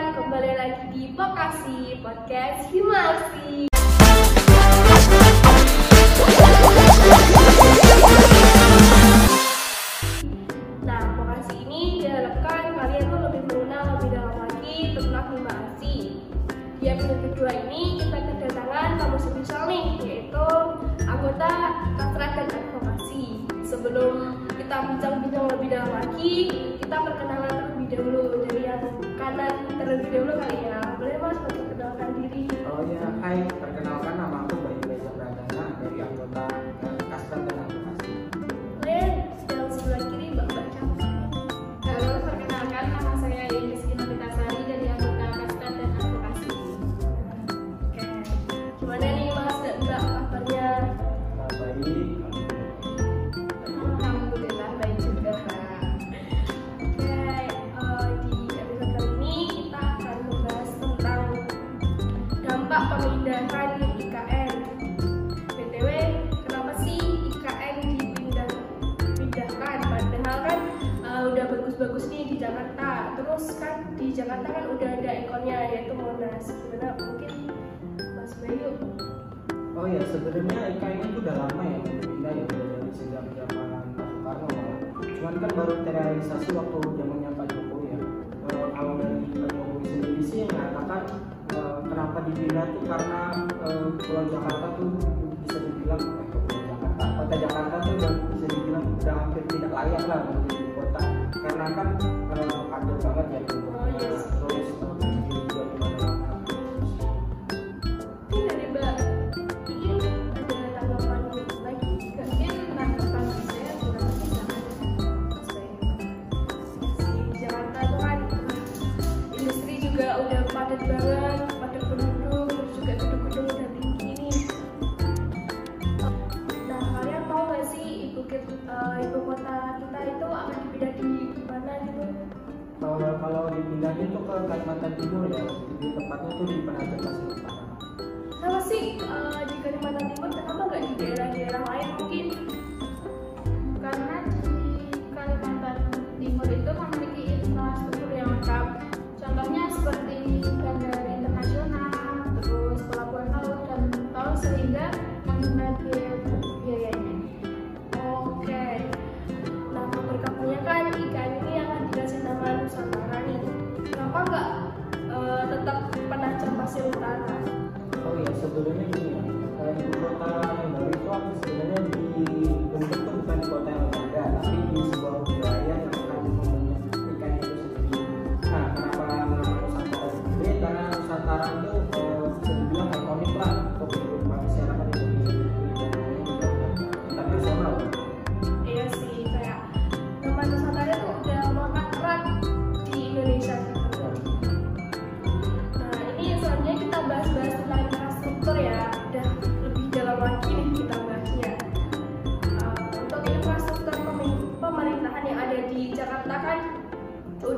teman-teman, kembali lagi di Vokasi Podcast Himarsi. Nah, vokasi ini diharapkan kalian tuh lebih mengenal lebih dalam lagi tentang himarsi. Di episode kedua ini kita kedatangan tamu spesial nih, yaitu anggota Kasrat dan Advokasi. Sebelum kita bincang-bincang lebih dalam lagi, kita perkenalan terlebih dahulu dari yang kanan terlebih dahulu kali ya. Boleh mas perkenalkan diri? Oh ya, hai, perkenalkan nama Jakarta. Terus kan di Jakarta kan udah ada ikonnya yaitu Monas. Gimana mungkin Mas Bayu? Oh ya, sebenarnya IKN itu udah lama ya pindah ya udah dari sejak zaman Pak Soekarno malah. Cuman kan baru terrealisasi waktu zamannya Pak Jokowi ya. Eh, kalau dari Pak Jokowi sendiri sih mengatakan eh, kenapa dipindah tuh karena eh, Pulau Jakarta tuh bisa dibilang eh, Jakarta, kota Jakarta tuh bisa dibilang udah hampir tidak layak lah menjadi kota. Karena kan kit- eh, ibu kota kita itu akan dipindah di? Kalau kalau dipindahin tuh ke Kalimantan Timur ya, di tepatnya tuh di Penajam Pasir Utara. Kenapa sih eh, di Kalimantan Timur kenapa nggak di daerah-daerah lain mungkin? Oh iya, sebenarnya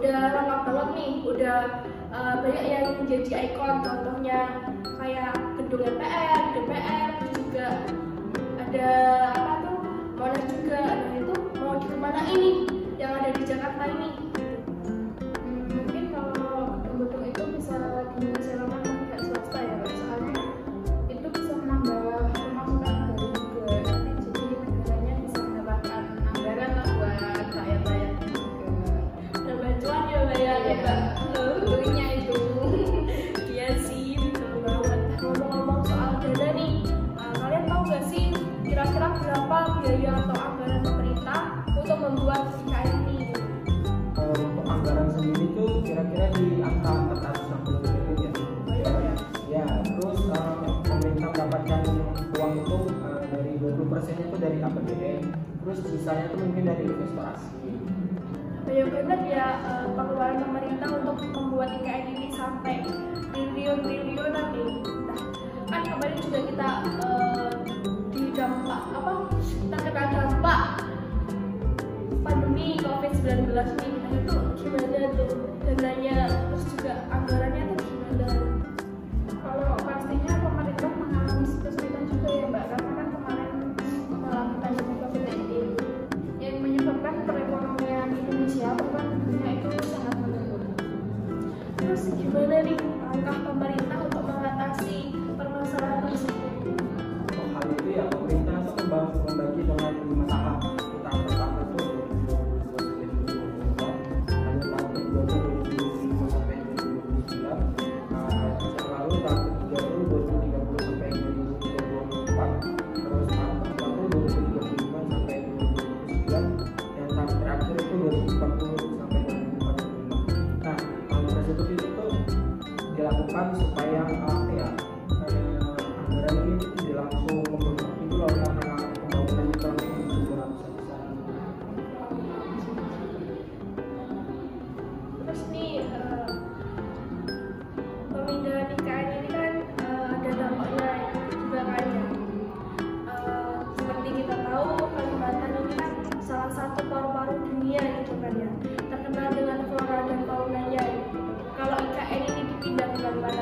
udah lengkap banget nih, udah uh, banyak yang menjadi ikon, contohnya kayak gedung MPR, DPR, juga ada 460 triliun ya. ya Ya, terus eh, pemerintah mendapatkan uang itu eh, dari 20 persennya itu dari APBN, terus sisanya itu mungkin dari investasi. banyak banget ya uh, pengeluaran pemerintah untuk membuat IKN ini sampai triliun-triliunan nih. Nah, kan kemarin juga kita uh, di dampak apa terkena dampak pandemi COVID-19 nih. Nah itu gimana tuh dananya terus nih uh, pemindahan IKN ini kan uh, ada dampaknya ya, juga kan ya. Uh, seperti kita tahu Kalimantan ini kan salah satu paru-paru dunia gitu kan ya. Terkenal dengan flora dan faunanya. Kalau IKN ini dipindah ke Kalimantan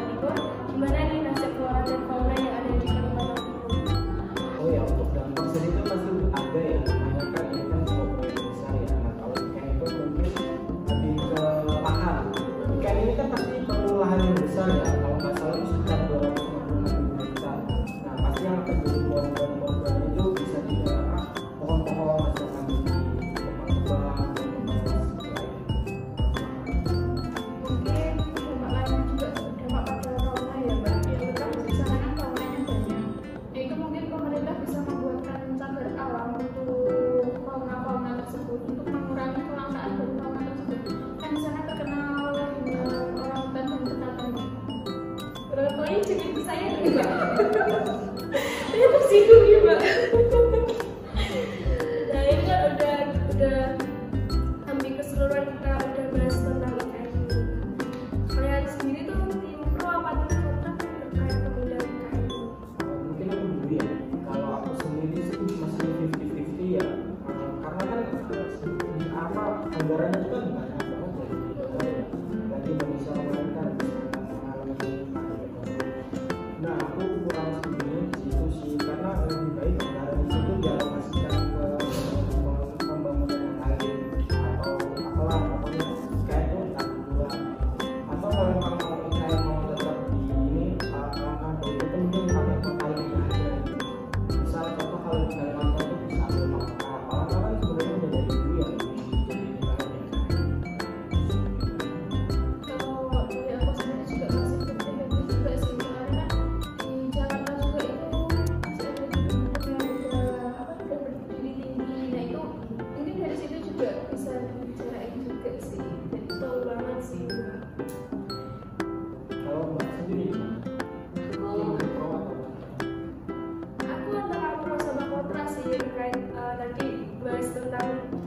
guys. Doon namin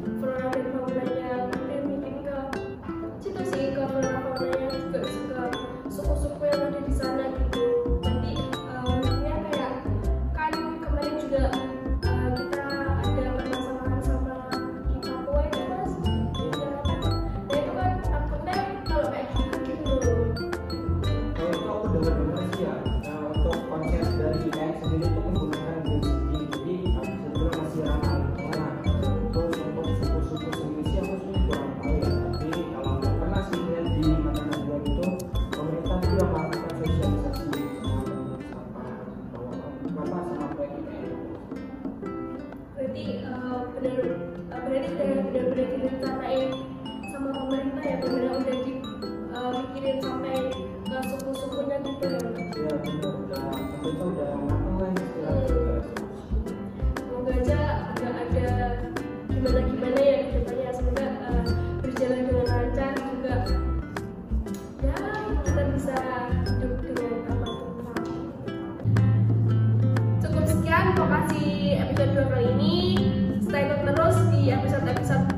udah udah semoga aja nggak ada gimana gimana ya semoga eh, berjalan dengan lancar juga. Ya kita bisa hidup dengan aman. Cukup sekian lokasi episode 2 kali ini. Stay tune terus di episode episode